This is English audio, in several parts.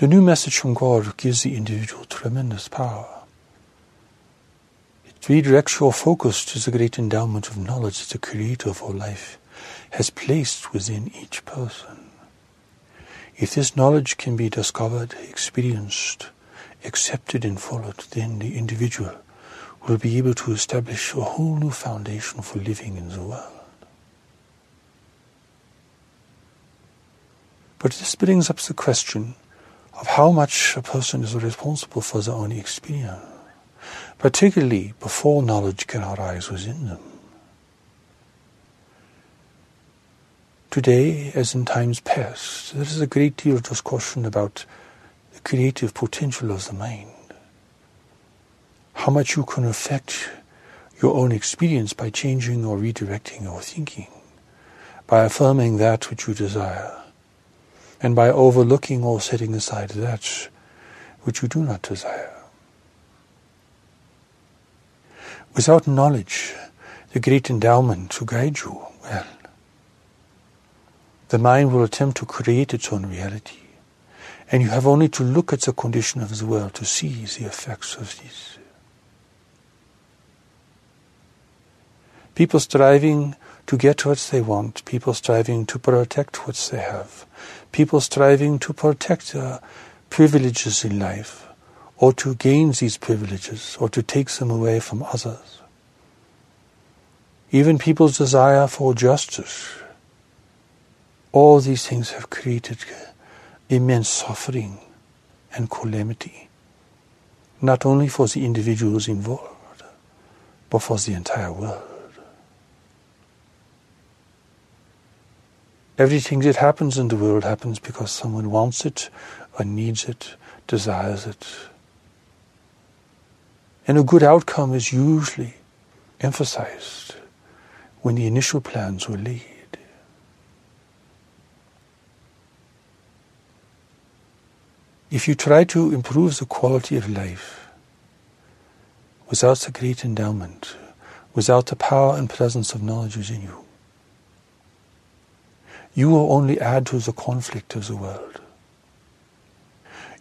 The new message from God gives the individual tremendous power. It redirects your focus to the great endowment of knowledge that the Creator of all life has placed within each person. If this knowledge can be discovered, experienced, accepted and followed, then the individual will be able to establish a whole new foundation for living in the world. But this brings up the question of how much a person is responsible for their own experience, particularly before knowledge can arise within them. Today, as in times past, there is a great deal of discussion about the creative potential of the mind. How much you can affect your own experience by changing or redirecting your thinking, by affirming that which you desire, and by overlooking or setting aside that which you do not desire. Without knowledge, the great endowment to guide you, well, the mind will attempt to create its own reality. And you have only to look at the condition of the world to see the effects of this. People striving to get what they want, people striving to protect what they have, people striving to protect privileges in life, or to gain these privileges, or to take them away from others. Even people's desire for justice. All these things have created immense suffering and calamity, not only for the individuals involved, but for the entire world. Everything that happens in the world happens because someone wants it or needs it, desires it. And a good outcome is usually emphasized when the initial plans were laid. If you try to improve the quality of life without the great endowment, without the power and presence of knowledge within you, you will only add to the conflict of the world.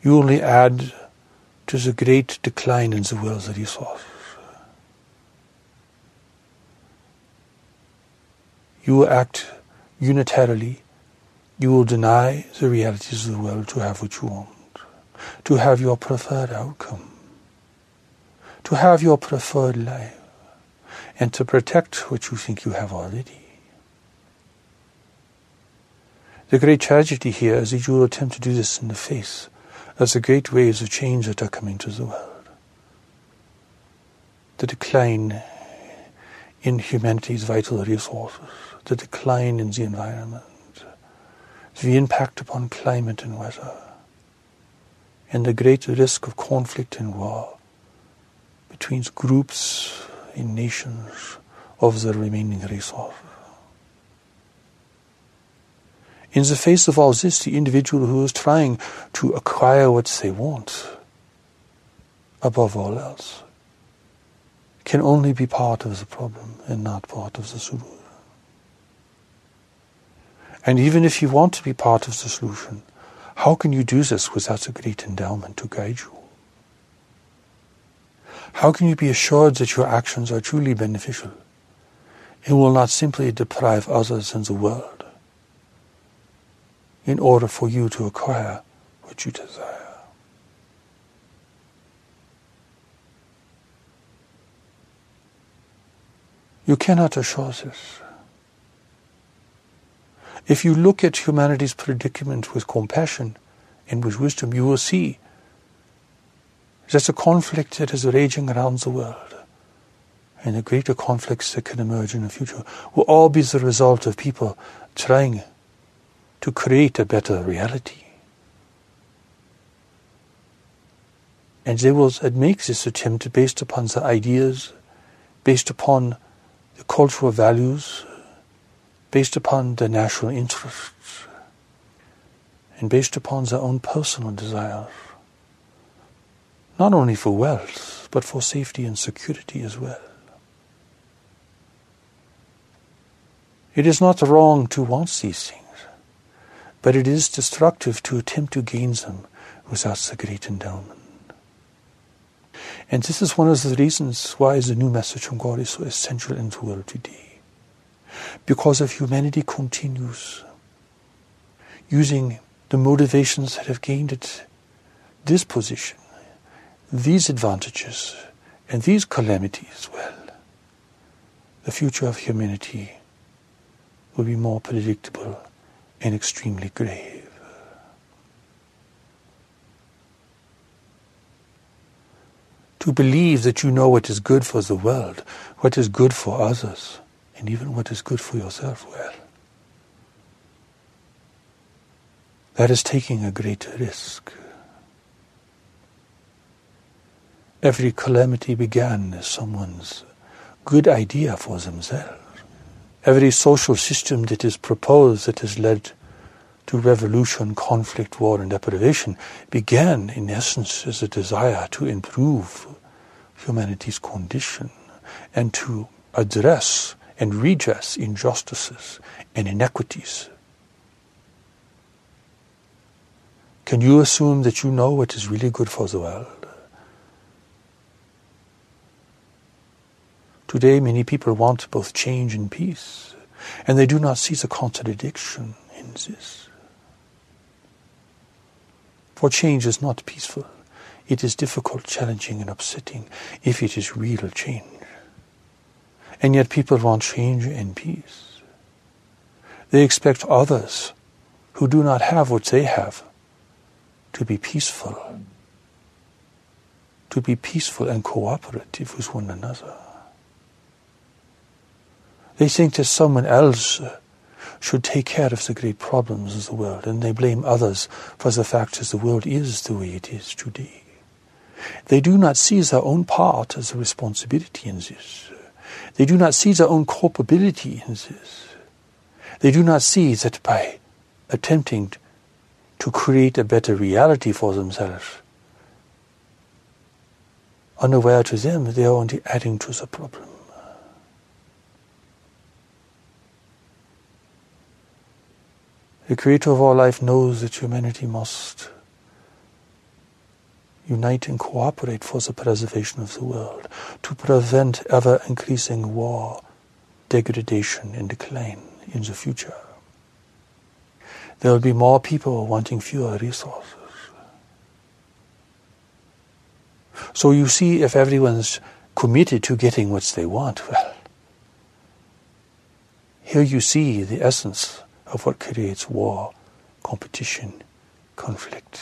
You only add to the great decline in the world's resources. You will act unitarily. You will deny the realities of the world to have what you want, to have your preferred outcome, to have your preferred life, and to protect what you think you have already. The great tragedy here is that you will attempt to do this in the face of the great waves of change that are coming to the world. The decline in humanity's vital resources, the decline in the environment, the impact upon climate and weather, and the great risk of conflict and war between groups and nations of the remaining resources. In the face of all this, the individual who is trying to acquire what they want, above all else, can only be part of the problem and not part of the solution. And even if you want to be part of the solution, how can you do this without a great endowment to guide you? How can you be assured that your actions are truly beneficial and will not simply deprive others in the world in order for you to acquire what you desire. You cannot assure this. If you look at humanity's predicament with compassion and with wisdom, you will see there's a conflict that is raging around the world. And the greater conflicts that can emerge in the future will all be the result of people trying to create a better reality. And they will make this attempt based upon the ideas, based upon the cultural values, based upon the national interests, and based upon their own personal desires. Not only for wealth, but for safety and security as well. It is not wrong to want these things but it is destructive to attempt to gain them without the great endowment. And this is one of the reasons why the new message from God is so essential in the world today. Because if humanity continues using the motivations that have gained it this position, these advantages, and these calamities, well, the future of humanity will be more predictable and extremely grave. To believe that you know what is good for the world, what is good for others, and even what is good for yourself, well, that is taking a great risk. Every calamity began as someone's good idea for themselves. Every social system that is proposed that has led to revolution, conflict, war, and deprivation began, in essence, as a desire to improve humanity's condition and to address and redress injustices and inequities. Can you assume that you know what is really good for the world? Today, many people want both change and peace, and they do not see the contradiction in this. For change is not peaceful. It is difficult, challenging, and upsetting if it is real change. And yet people want change and peace. They expect others who do not have what they have to be peaceful, to be peaceful and cooperative with one another. They think that someone else uh, should take care of the great problems of the world, and they blame others for the fact that the world is the way it is today. They do not see their own part as a responsibility in this. They do not see their own culpability in this. They do not see that by attempting to create a better reality for themselves, unaware to them, they are only adding to the problem. The creator of all life knows that humanity must unite and cooperate for the preservation of the world, to prevent ever increasing war, degradation, and decline in the future. There will be more people wanting fewer resources. So you see, if everyone's committed to getting what they want, well, here you see the essence of what creates war, competition, conflict,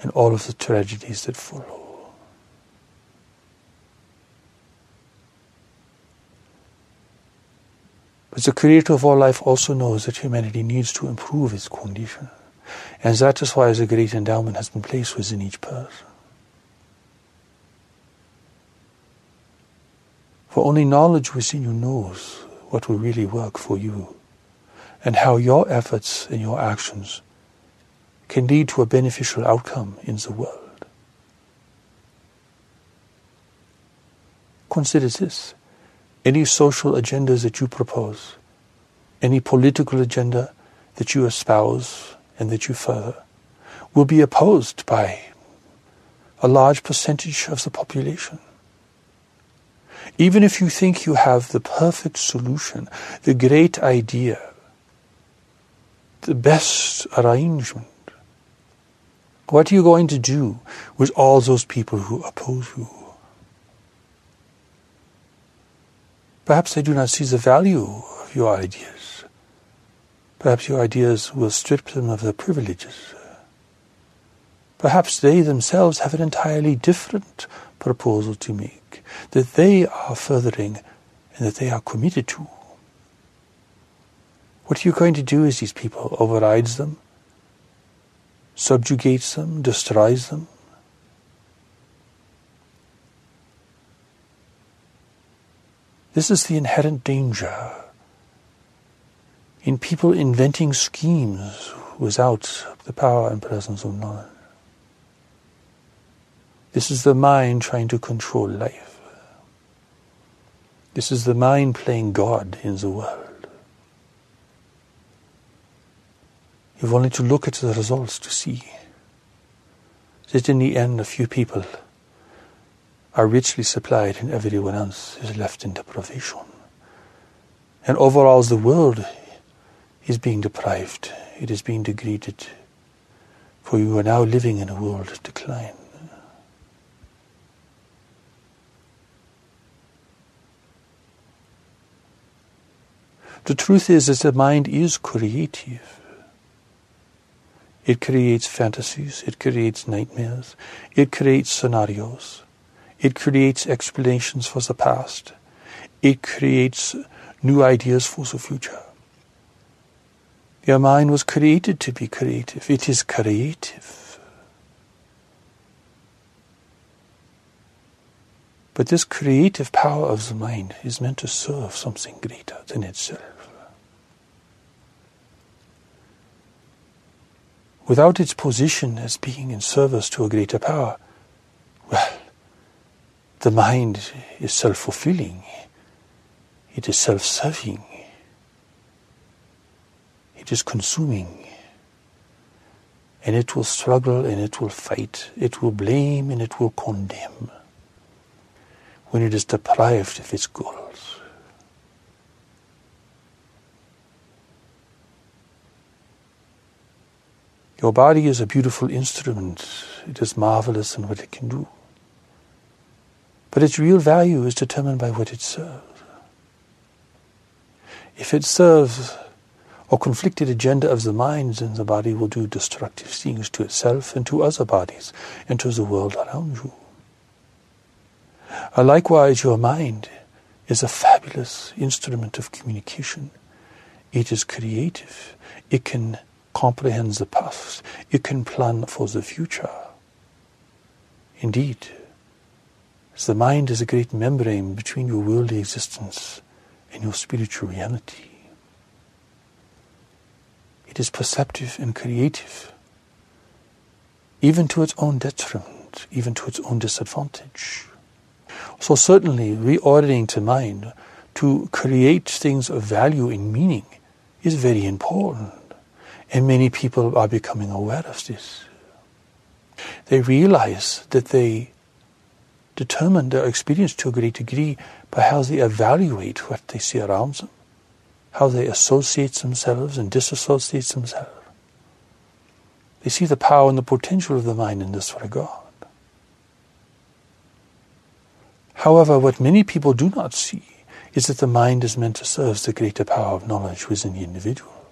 and all of the tragedies that follow. But the creator of all life also knows that humanity needs to improve its condition. And that is why the great endowment has been placed within each person. For only knowledge within you knows what will really work for you and how your efforts and your actions can lead to a beneficial outcome in the world. Consider this. Any social agendas that you propose, any political agenda that you espouse and that you further, will be opposed by a large percentage of the population. Even if you think you have the perfect solution, the great idea, the best arrangement. What are you going to do with all those people who oppose you? Perhaps they do not see the value of your ideas. Perhaps your ideas will strip them of their privileges. Perhaps they themselves have an entirely different proposal to make that they are furthering and that they are committed to. What are you going to do with these people? Overrides them? Subjugates them? Destroys them? This is the inherent danger in people inventing schemes without the power and presence of knowledge. This is the mind trying to control life. This is the mind playing God in the world. You've only to look at the results to see that in the end a few people are richly supplied and everyone else is left in deprivation. And overall the world is being deprived, it is being degraded, for you are now living in a world of decline. The truth is that the mind is creative. It creates fantasies, it creates nightmares, it creates scenarios, it creates explanations for the past, it creates new ideas for the future. Your mind was created to be creative. It is creative. But this creative power of the mind is meant to serve something greater than itself. Without its position as being in service to a greater power, well, the mind is self fulfilling, it is self serving, it is consuming, and it will struggle and it will fight, it will blame and it will condemn. When it is deprived of its goals. Your body is a beautiful instrument. It is marvelous in what it can do. But its real value is determined by what it serves. If it serves a conflicted agenda of the mind, then the body will do destructive things to itself and to other bodies and to the world around you. Uh, likewise, your mind is a fabulous instrument of communication. It is creative. It can comprehends the past, you can plan for the future. Indeed, the mind is a great membrane between your worldly existence and your spiritual reality. It is perceptive and creative, even to its own detriment, even to its own disadvantage. So certainly reordering the mind to create things of value and meaning is very important. And many people are becoming aware of this. They realize that they determine their experience to a great degree by how they evaluate what they see around them, how they associate themselves and disassociate themselves. They see the power and the potential of the mind in this regard. However, what many people do not see is that the mind is meant to serve the greater power of knowledge within the individual.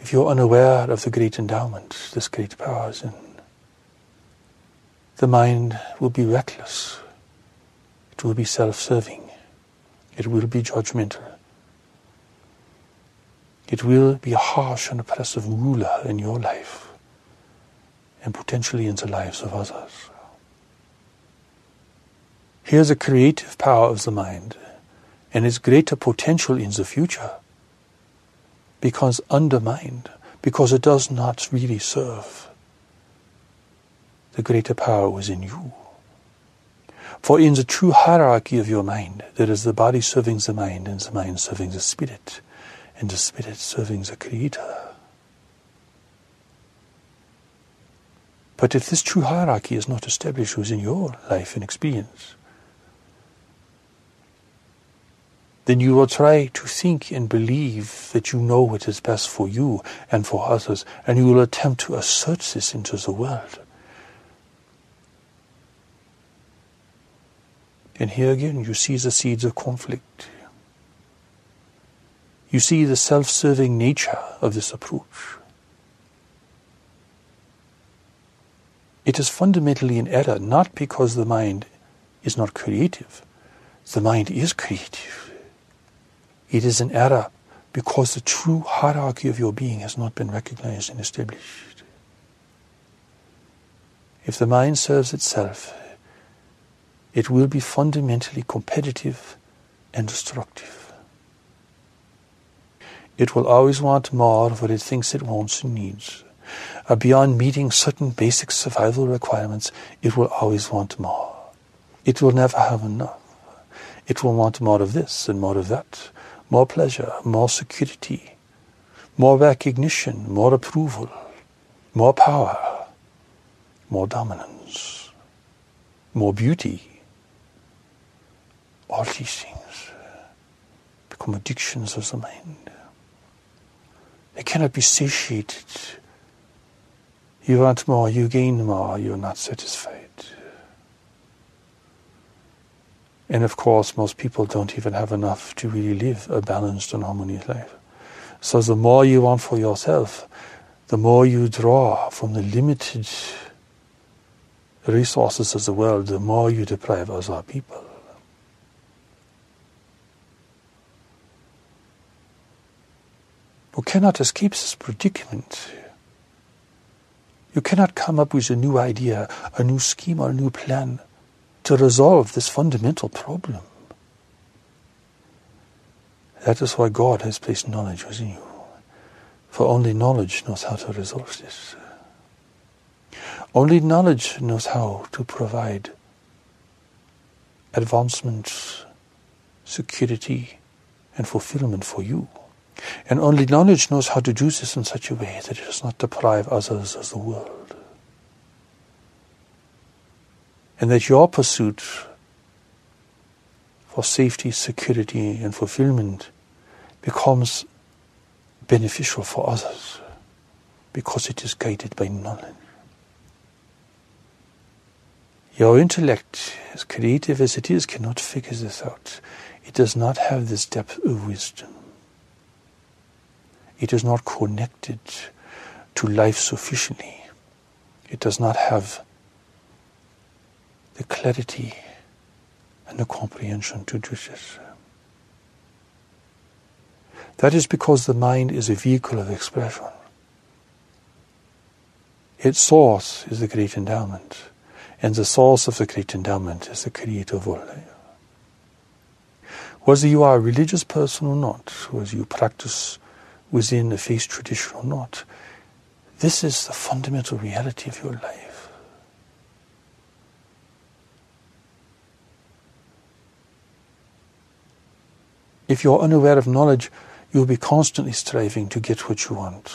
If you're unaware of the great endowment, this great power is in, the mind will be reckless. It will be self-serving. It will be judgmental. It will be a harsh and oppressive ruler in your life and potentially in the lives of others. Here's the creative power of the mind and its greater potential in the future becomes undermined because it does not really serve the greater power within you. For in the true hierarchy of your mind, there is the body serving the mind, and the mind serving the spirit, and the spirit serving the Creator. But if this true hierarchy is not established within your life and experience, then you will try to think and believe that you know what is best for you and for others, and you will attempt to assert this into the world. And here again, you see the seeds of conflict. You see the self serving nature of this approach. It is fundamentally an error, not because the mind is not creative. The mind is creative. It is an error because the true hierarchy of your being has not been recognized and established. If the mind serves itself, it will be fundamentally competitive and destructive. It will always want more of what it thinks it wants and needs. Uh, beyond meeting certain basic survival requirements, it will always want more. It will never have enough. It will want more of this and more of that more pleasure, more security, more recognition, more approval, more power, more dominance, more beauty. All these things become addictions of the mind. They cannot be satiated. You want more, you gain more, you're not satisfied. And of course, most people don't even have enough to really live a balanced and harmonious life. So the more you want for yourself, the more you draw from the limited resources of the world, the more you deprive other people. You cannot escape this predicament. You cannot come up with a new idea, a new scheme, or a new plan to resolve this fundamental problem. That is why God has placed knowledge within you. For only knowledge knows how to resolve this. Only knowledge knows how to provide advancement, security, and fulfillment for you. And only knowledge knows how to do this in such a way that it does not deprive others of the world. And that your pursuit for safety, security, and fulfillment becomes beneficial for others because it is guided by knowledge. Your intellect, as creative as it is, cannot figure this out. It does not have this depth of wisdom. It is not connected to life sufficiently. It does not have the clarity and the comprehension to do this. That is because the mind is a vehicle of expression. Its source is the great endowment, and the source of the great endowment is the creator of all life. Whether you are a religious person or not, whether you practice within a faith tradition or not, this is the fundamental reality of your life. If you're unaware of knowledge, you'll be constantly striving to get what you want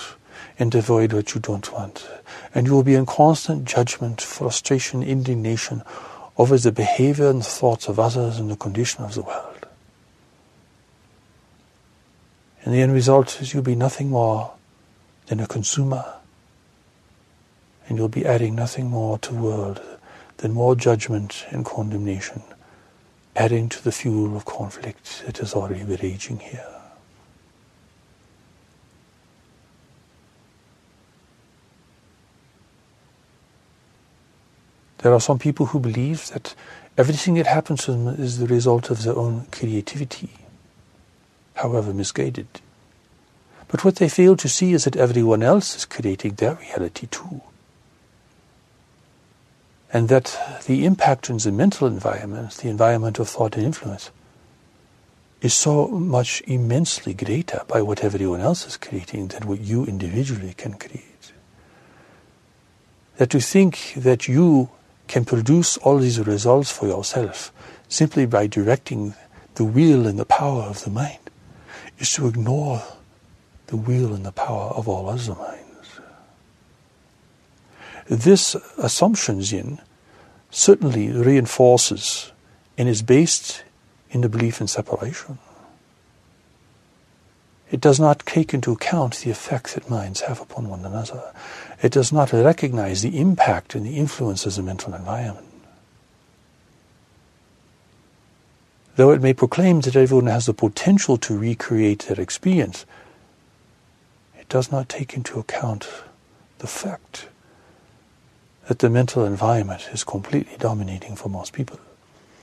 and avoid what you don't want. And you will be in constant judgment, frustration, indignation over the behavior and thoughts of others and the condition of the world. And the end result is you'll be nothing more than a consumer. And you'll be adding nothing more to the world than more judgment and condemnation adding to the fuel of conflict that is already been raging here. There are some people who believe that everything that happens to them is the result of their own creativity, however misguided. But what they fail to see is that everyone else is creating their reality too and that the impact on the mental environment, the environment of thought and influence, is so much immensely greater by what everyone else is creating than what you individually can create. That to think that you can produce all these results for yourself simply by directing the will and the power of the mind is to ignore the will and the power of all other minds. This assumption, Yin, certainly reinforces and is based in the belief in separation. It does not take into account the effects that minds have upon one another. It does not recognize the impact and the influence of the mental environment. Though it may proclaim that everyone has the potential to recreate their experience, it does not take into account the fact that the mental environment is completely dominating for most people,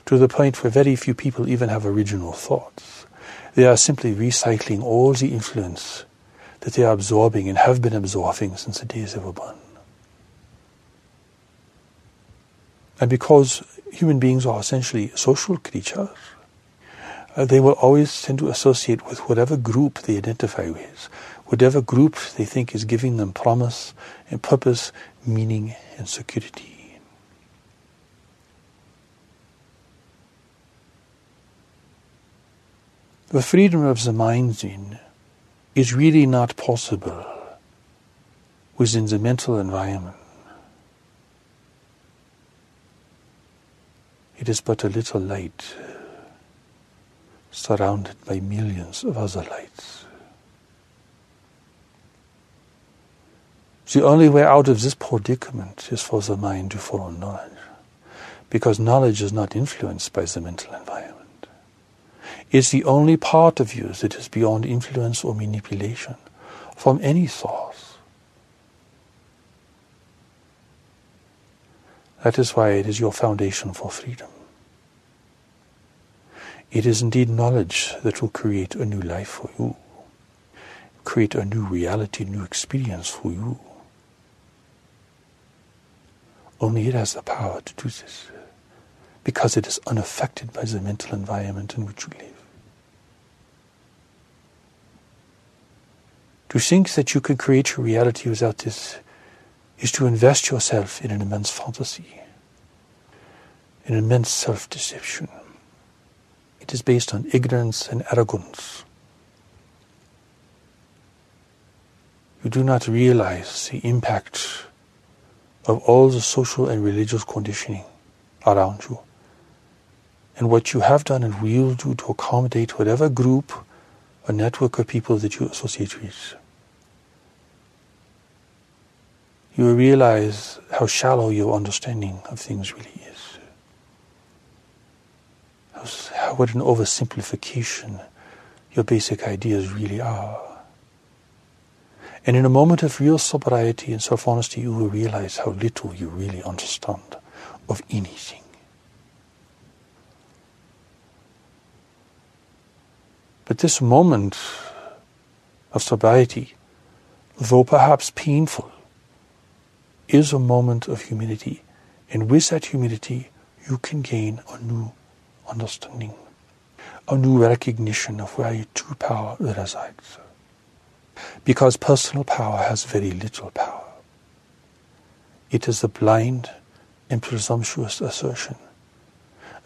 to the point where very few people even have original thoughts. They are simply recycling all the influence that they are absorbing and have been absorbing since the days they were born. And because human beings are essentially social creatures, uh, they will always tend to associate with whatever group they identify with, whatever group they think is giving them promise and purpose, meaning and security. The freedom of the mind, then, is really not possible within the mental environment. It is but a little light surrounded by millions of other lights. The only way out of this predicament is for the mind to follow knowledge, because knowledge is not influenced by the mental environment. It's the only part of you that is beyond influence or manipulation from any source. That is why it is your foundation for freedom. It is indeed knowledge that will create a new life for you, create a new reality, new experience for you. Only it has the power to do this because it is unaffected by the mental environment in which you live. To think that you can create your reality without this is to invest yourself in an immense fantasy, in immense self deception. It is based on ignorance and arrogance. You do not realize the impact of all the social and religious conditioning around you. And what you have done and will do to accommodate whatever group or network of people that you associate with. You will realize how shallow your understanding of things really is. How, what an oversimplification your basic ideas really are. And in a moment of real sobriety and self honesty, you will realize how little you really understand of anything. But this moment of sobriety, though perhaps painful, is a moment of humility. And with that humility, you can gain a new understanding, a new recognition of where your true power resides because personal power has very little power. It is a blind and presumptuous assertion,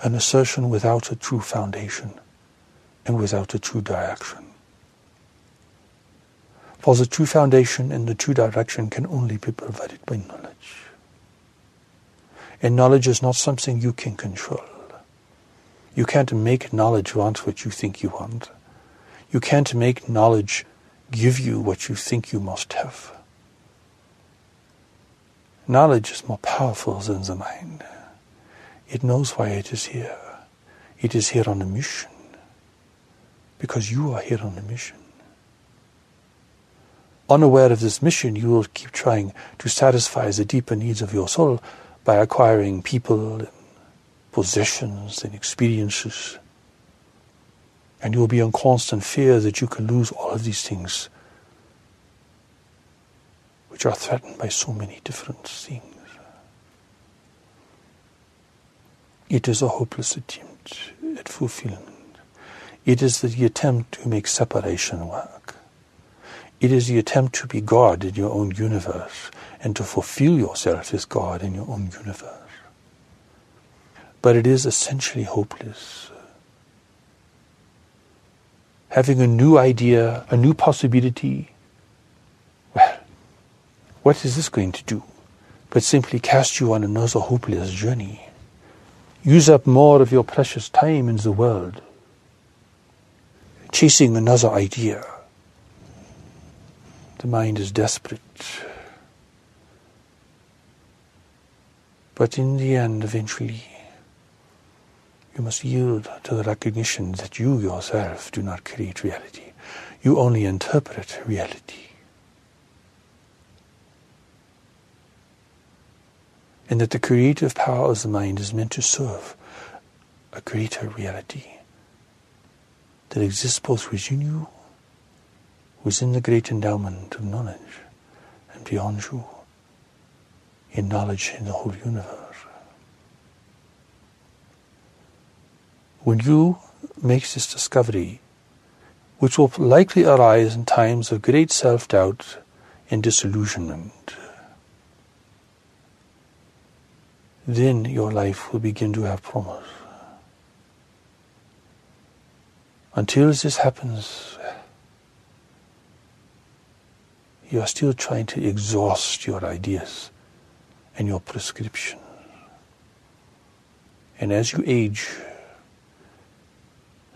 an assertion without a true foundation and without a true direction. For the true foundation and the true direction can only be provided by knowledge. And knowledge is not something you can control. You can't make knowledge want what you think you want. You can't make knowledge give you what you think you must have. Knowledge is more powerful than the mind. It knows why it is here. It is here on a mission. Because you are here on a mission. Unaware of this mission, you will keep trying to satisfy the deeper needs of your soul by acquiring people and possessions and experiences and you will be in constant fear that you can lose all of these things, which are threatened by so many different things. It is a hopeless attempt at fulfillment. It is the attempt to make separation work. It is the attempt to be God in your own universe and to fulfill yourself as God in your own universe. But it is essentially hopeless having a new idea, a new possibility. Well, what is this going to do? But simply cast you on another hopeless journey. Use up more of your precious time in the world, chasing another idea. The mind is desperate. But in the end, eventually, you must yield to the recognition that you yourself do not create reality. You only interpret reality. And that the creative power of the mind is meant to serve a greater reality that exists both within you, within the great endowment of knowledge, and beyond you, in knowledge in the whole universe. When you make this discovery, which will likely arise in times of great self doubt and disillusionment, then your life will begin to have promise. Until this happens, you are still trying to exhaust your ideas and your prescriptions. And as you age,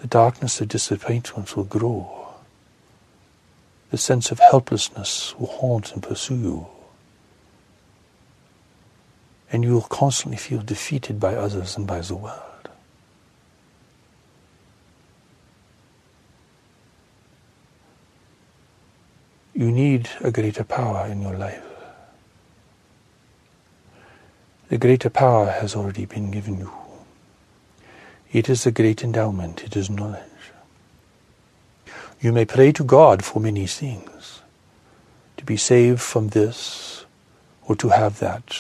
the darkness of disappointment will grow. The sense of helplessness will haunt and pursue you. And you will constantly feel defeated by others and by the world. You need a greater power in your life. The greater power has already been given you. It is a great endowment, it is knowledge. You may pray to God for many things, to be saved from this, or to have that,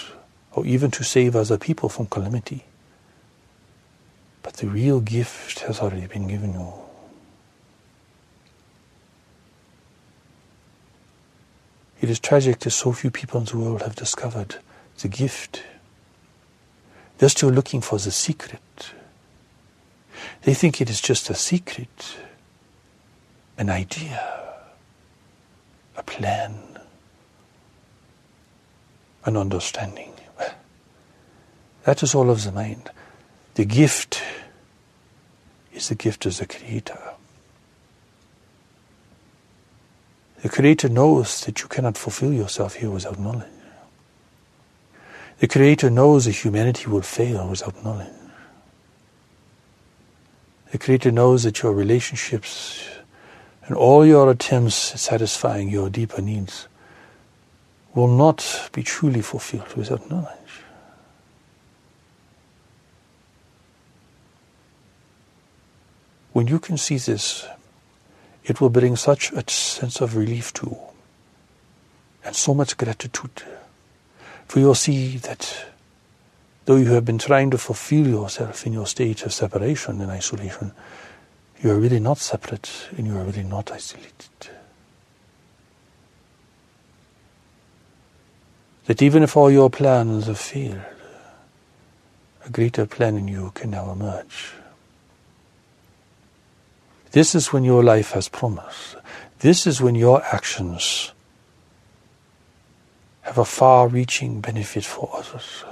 or even to save other people from calamity. But the real gift has already been given you. It is tragic that so few people in the world have discovered the gift. They're still looking for the secret. They think it is just a secret, an idea, a plan, an understanding. That is all of the mind. The gift is the gift of the Creator. The Creator knows that you cannot fulfill yourself here without knowledge. The Creator knows that humanity will fail without knowledge. The Creator knows that your relationships and all your attempts at satisfying your deeper needs will not be truly fulfilled without knowledge. When you can see this, it will bring such a sense of relief to you and so much gratitude. For you'll see that Though you have been trying to fulfill yourself in your state of separation and isolation, you are really not separate and you are really not isolated. That even if all your plans have failed, a greater plan in you can now emerge. This is when your life has promise. This is when your actions have a far reaching benefit for others.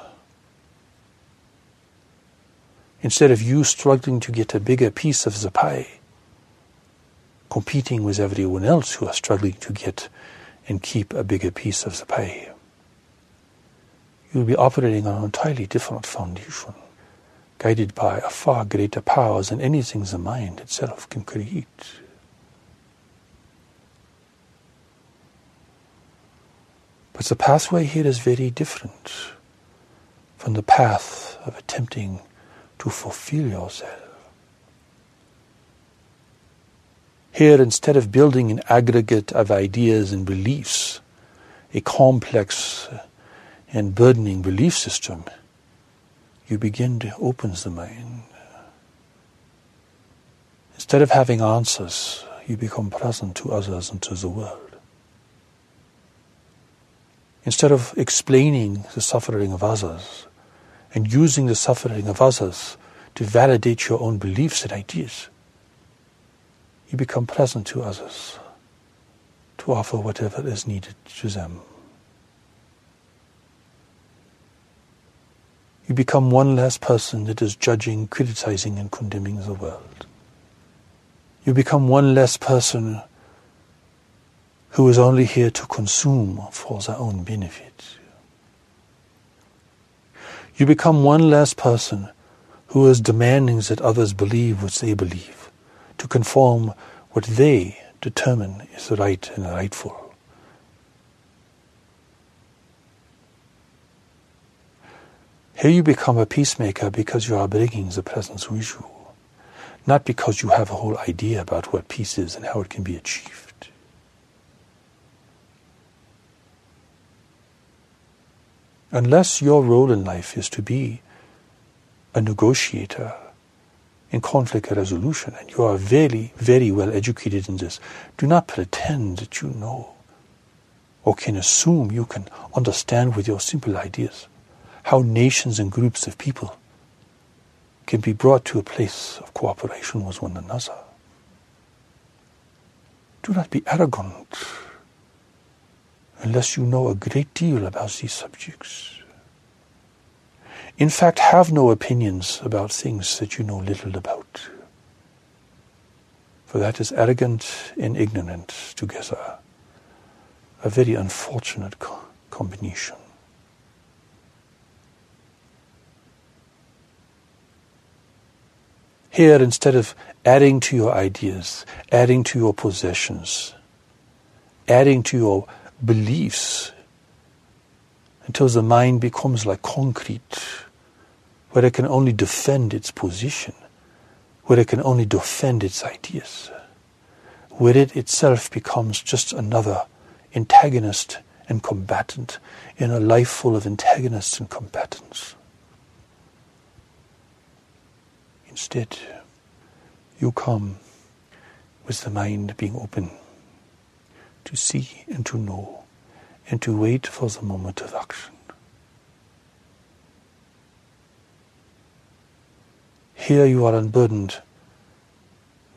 Instead of you struggling to get a bigger piece of the pie, competing with everyone else who are struggling to get and keep a bigger piece of the pie. You'll be operating on an entirely different foundation, guided by a far greater power than anything the mind itself can create. But the pathway here is very different from the path of attempting to fulfill yourself. Here, instead of building an aggregate of ideas and beliefs, a complex and burdening belief system, you begin to open the mind. Instead of having answers, you become present to others and to the world. Instead of explaining the suffering of others, and using the suffering of others to validate your own beliefs and ideas, you become present to others to offer whatever is needed to them. You become one less person that is judging, criticizing, and condemning the world. You become one less person who is only here to consume for their own benefit you become one less person who is demanding that others believe what they believe, to conform what they determine is right and rightful. Here you become a peacemaker because you are bringing the presence with you, not because you have a whole idea about what peace is and how it can be achieved. Unless your role in life is to be a negotiator in conflict resolution, and you are very, very well educated in this, do not pretend that you know or can assume you can understand with your simple ideas how nations and groups of people can be brought to a place of cooperation with one another. Do not be arrogant. Unless you know a great deal about these subjects. In fact, have no opinions about things that you know little about. For that is arrogant and ignorant together, a very unfortunate co- combination. Here, instead of adding to your ideas, adding to your possessions, adding to your beliefs, until the mind becomes like concrete, where it can only defend its position, where it can only defend its ideas, where it itself becomes just another antagonist and combatant in a life full of antagonists and combatants. Instead, you come with the mind being open to see and to know and to wait for the moment of action. Here you are unburdened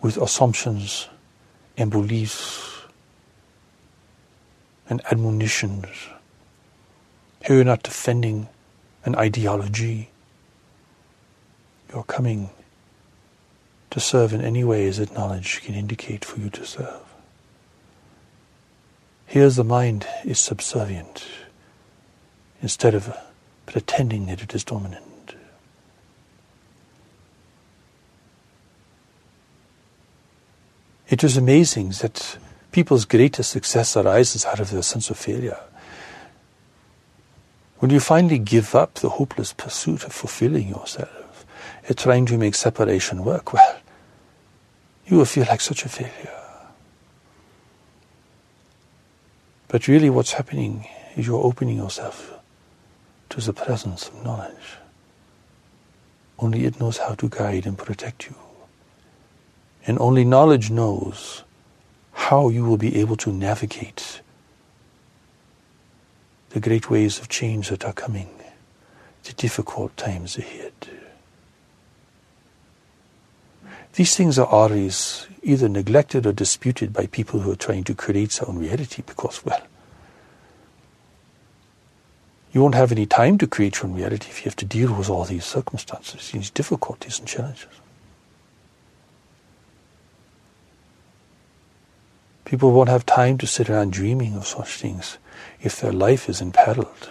with assumptions and beliefs and admonitions. Here you're not defending an ideology. You're coming to serve in any way that knowledge can indicate for you to serve. Here the mind is subservient instead of pretending that it is dominant. It is amazing that people's greatest success arises out of their sense of failure. When you finally give up the hopeless pursuit of fulfilling yourself and trying to make separation work, well, you will feel like such a failure. But really, what's happening is you're opening yourself to the presence of knowledge. Only it knows how to guide and protect you. And only knowledge knows how you will be able to navigate the great waves of change that are coming, the difficult times ahead. These things are always either neglected or disputed by people who are trying to create their own reality because, well, you won't have any time to create your own reality if you have to deal with all these circumstances, these difficulties and challenges. People won't have time to sit around dreaming of such things if their life is imperiled,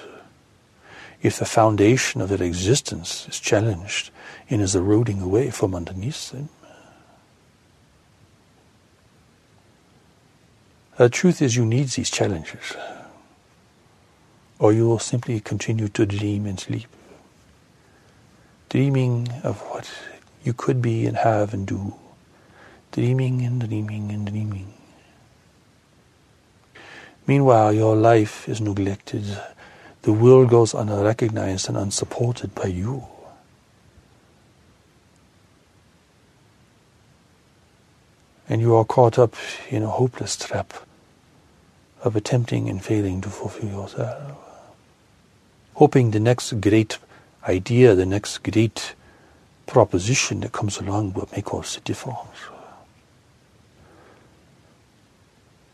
if the foundation of their existence is challenged and is eroding away from underneath them. The truth is, you need these challenges, or you will simply continue to dream and sleep, dreaming of what you could be and have and do, dreaming and dreaming and dreaming. Meanwhile, your life is neglected. The world goes unrecognized and unsupported by you. And you are caught up in a hopeless trap of attempting and failing to fulfill yourself. Hoping the next great idea, the next great proposition that comes along will make all the difference.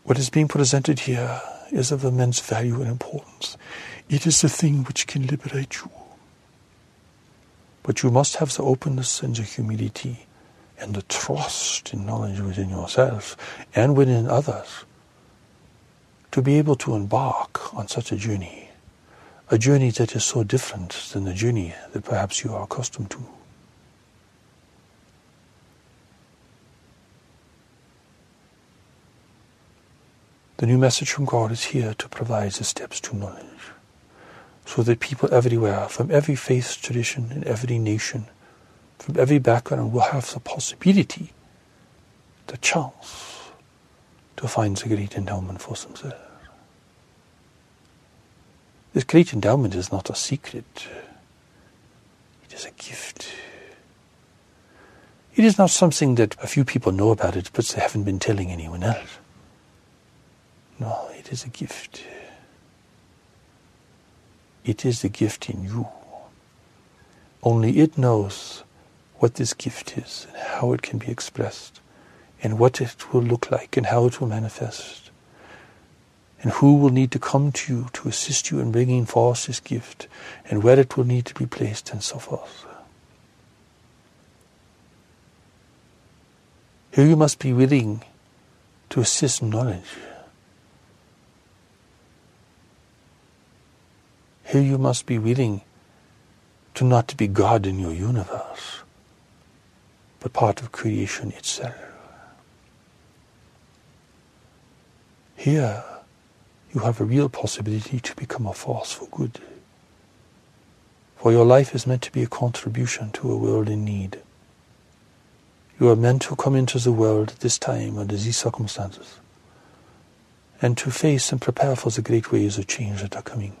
What is being presented here is of immense value and importance. It is the thing which can liberate you. But you must have the openness and the humility and the trust in knowledge within yourself and within others to be able to embark on such a journey, a journey that is so different than the journey that perhaps you are accustomed to. The new message from God is here to provide the steps to knowledge, so that people everywhere, from every faith tradition, and every nation, from every background, will have the possibility, the chance, to find the great endowment for themselves. This great endowment is not a secret. It is a gift. It is not something that a few people know about it, but they haven't been telling anyone else. No, it is a gift. It is a gift in you. Only it knows what this gift is and how it can be expressed and what it will look like and how it will manifest and who will need to come to you to assist you in bringing forth this gift, and where it will need to be placed, and so forth. Here you must be willing to assist knowledge. Here you must be willing to not be God in your universe, but part of creation itself. Here, you have a real possibility to become a force for good. For your life is meant to be a contribution to a world in need. You are meant to come into the world at this time under these circumstances and to face and prepare for the great waves of change that are coming.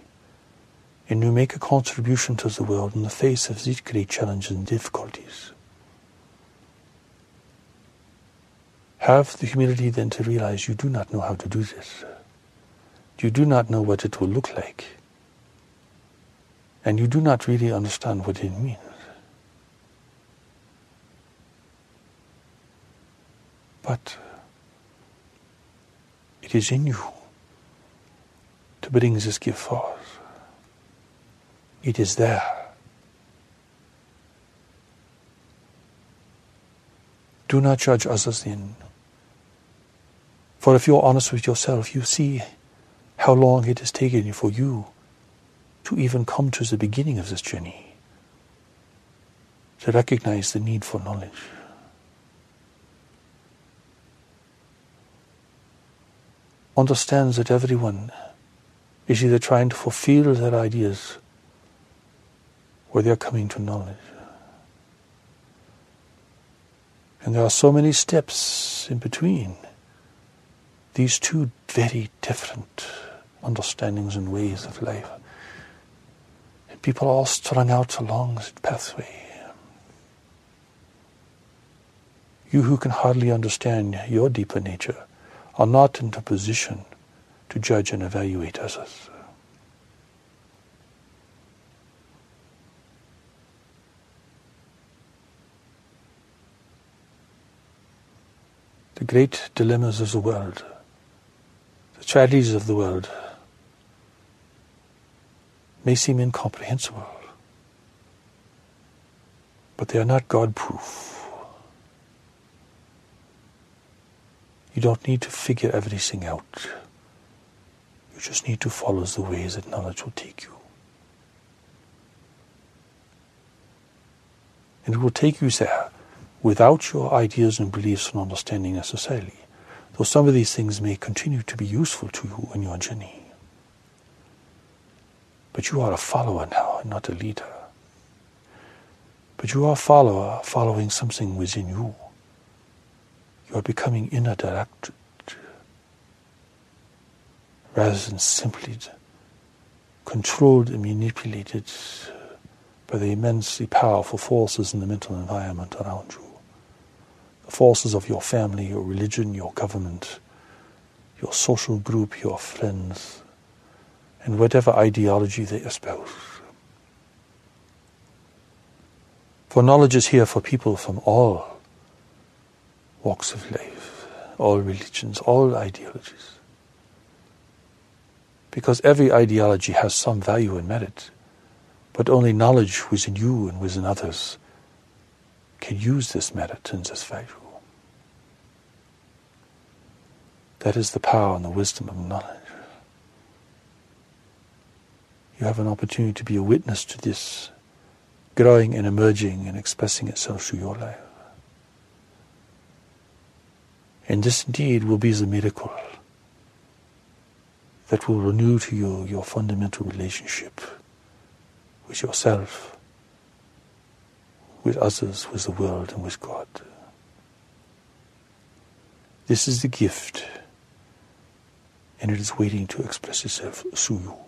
And you make a contribution to the world in the face of these great challenges and difficulties. Have the humility then to realize you do not know how to do this. You do not know what it will look like. And you do not really understand what it means. But it is in you to bring this gift forth. It is there. Do not judge others in for if you're honest with yourself, you see how long it has taken for you to even come to the beginning of this journey, to recognize the need for knowledge. Understands that everyone is either trying to fulfill their ideas or they're coming to knowledge. And there are so many steps in between these two very different understandings and ways of life. And people all strung out along that pathway. You who can hardly understand your deeper nature are not in a position to judge and evaluate others. The great dilemmas of the world the tragedies of the world may seem incomprehensible, but they are not God proof. You don't need to figure everything out. You just need to follow the ways that knowledge will take you. And it will take you there without your ideas and beliefs and understanding necessarily though some of these things may continue to be useful to you in your journey. But you are a follower now, and not a leader. But you are a follower following something within you. You are becoming inner directed rather than simply controlled and manipulated by the immensely powerful forces in the mental environment around you the forces of your family, your religion, your government, your social group, your friends, and whatever ideology they espouse. For knowledge is here for people from all walks of life, all religions, all ideologies. Because every ideology has some value and merit, but only knowledge within you and within others can use this merit and this value. That is the power and the wisdom of knowledge. You have an opportunity to be a witness to this growing and emerging and expressing itself through your life. And this indeed will be the miracle that will renew to you your fundamental relationship with yourself with others, with the world, and with God. This is the gift, and it is waiting to express itself through you.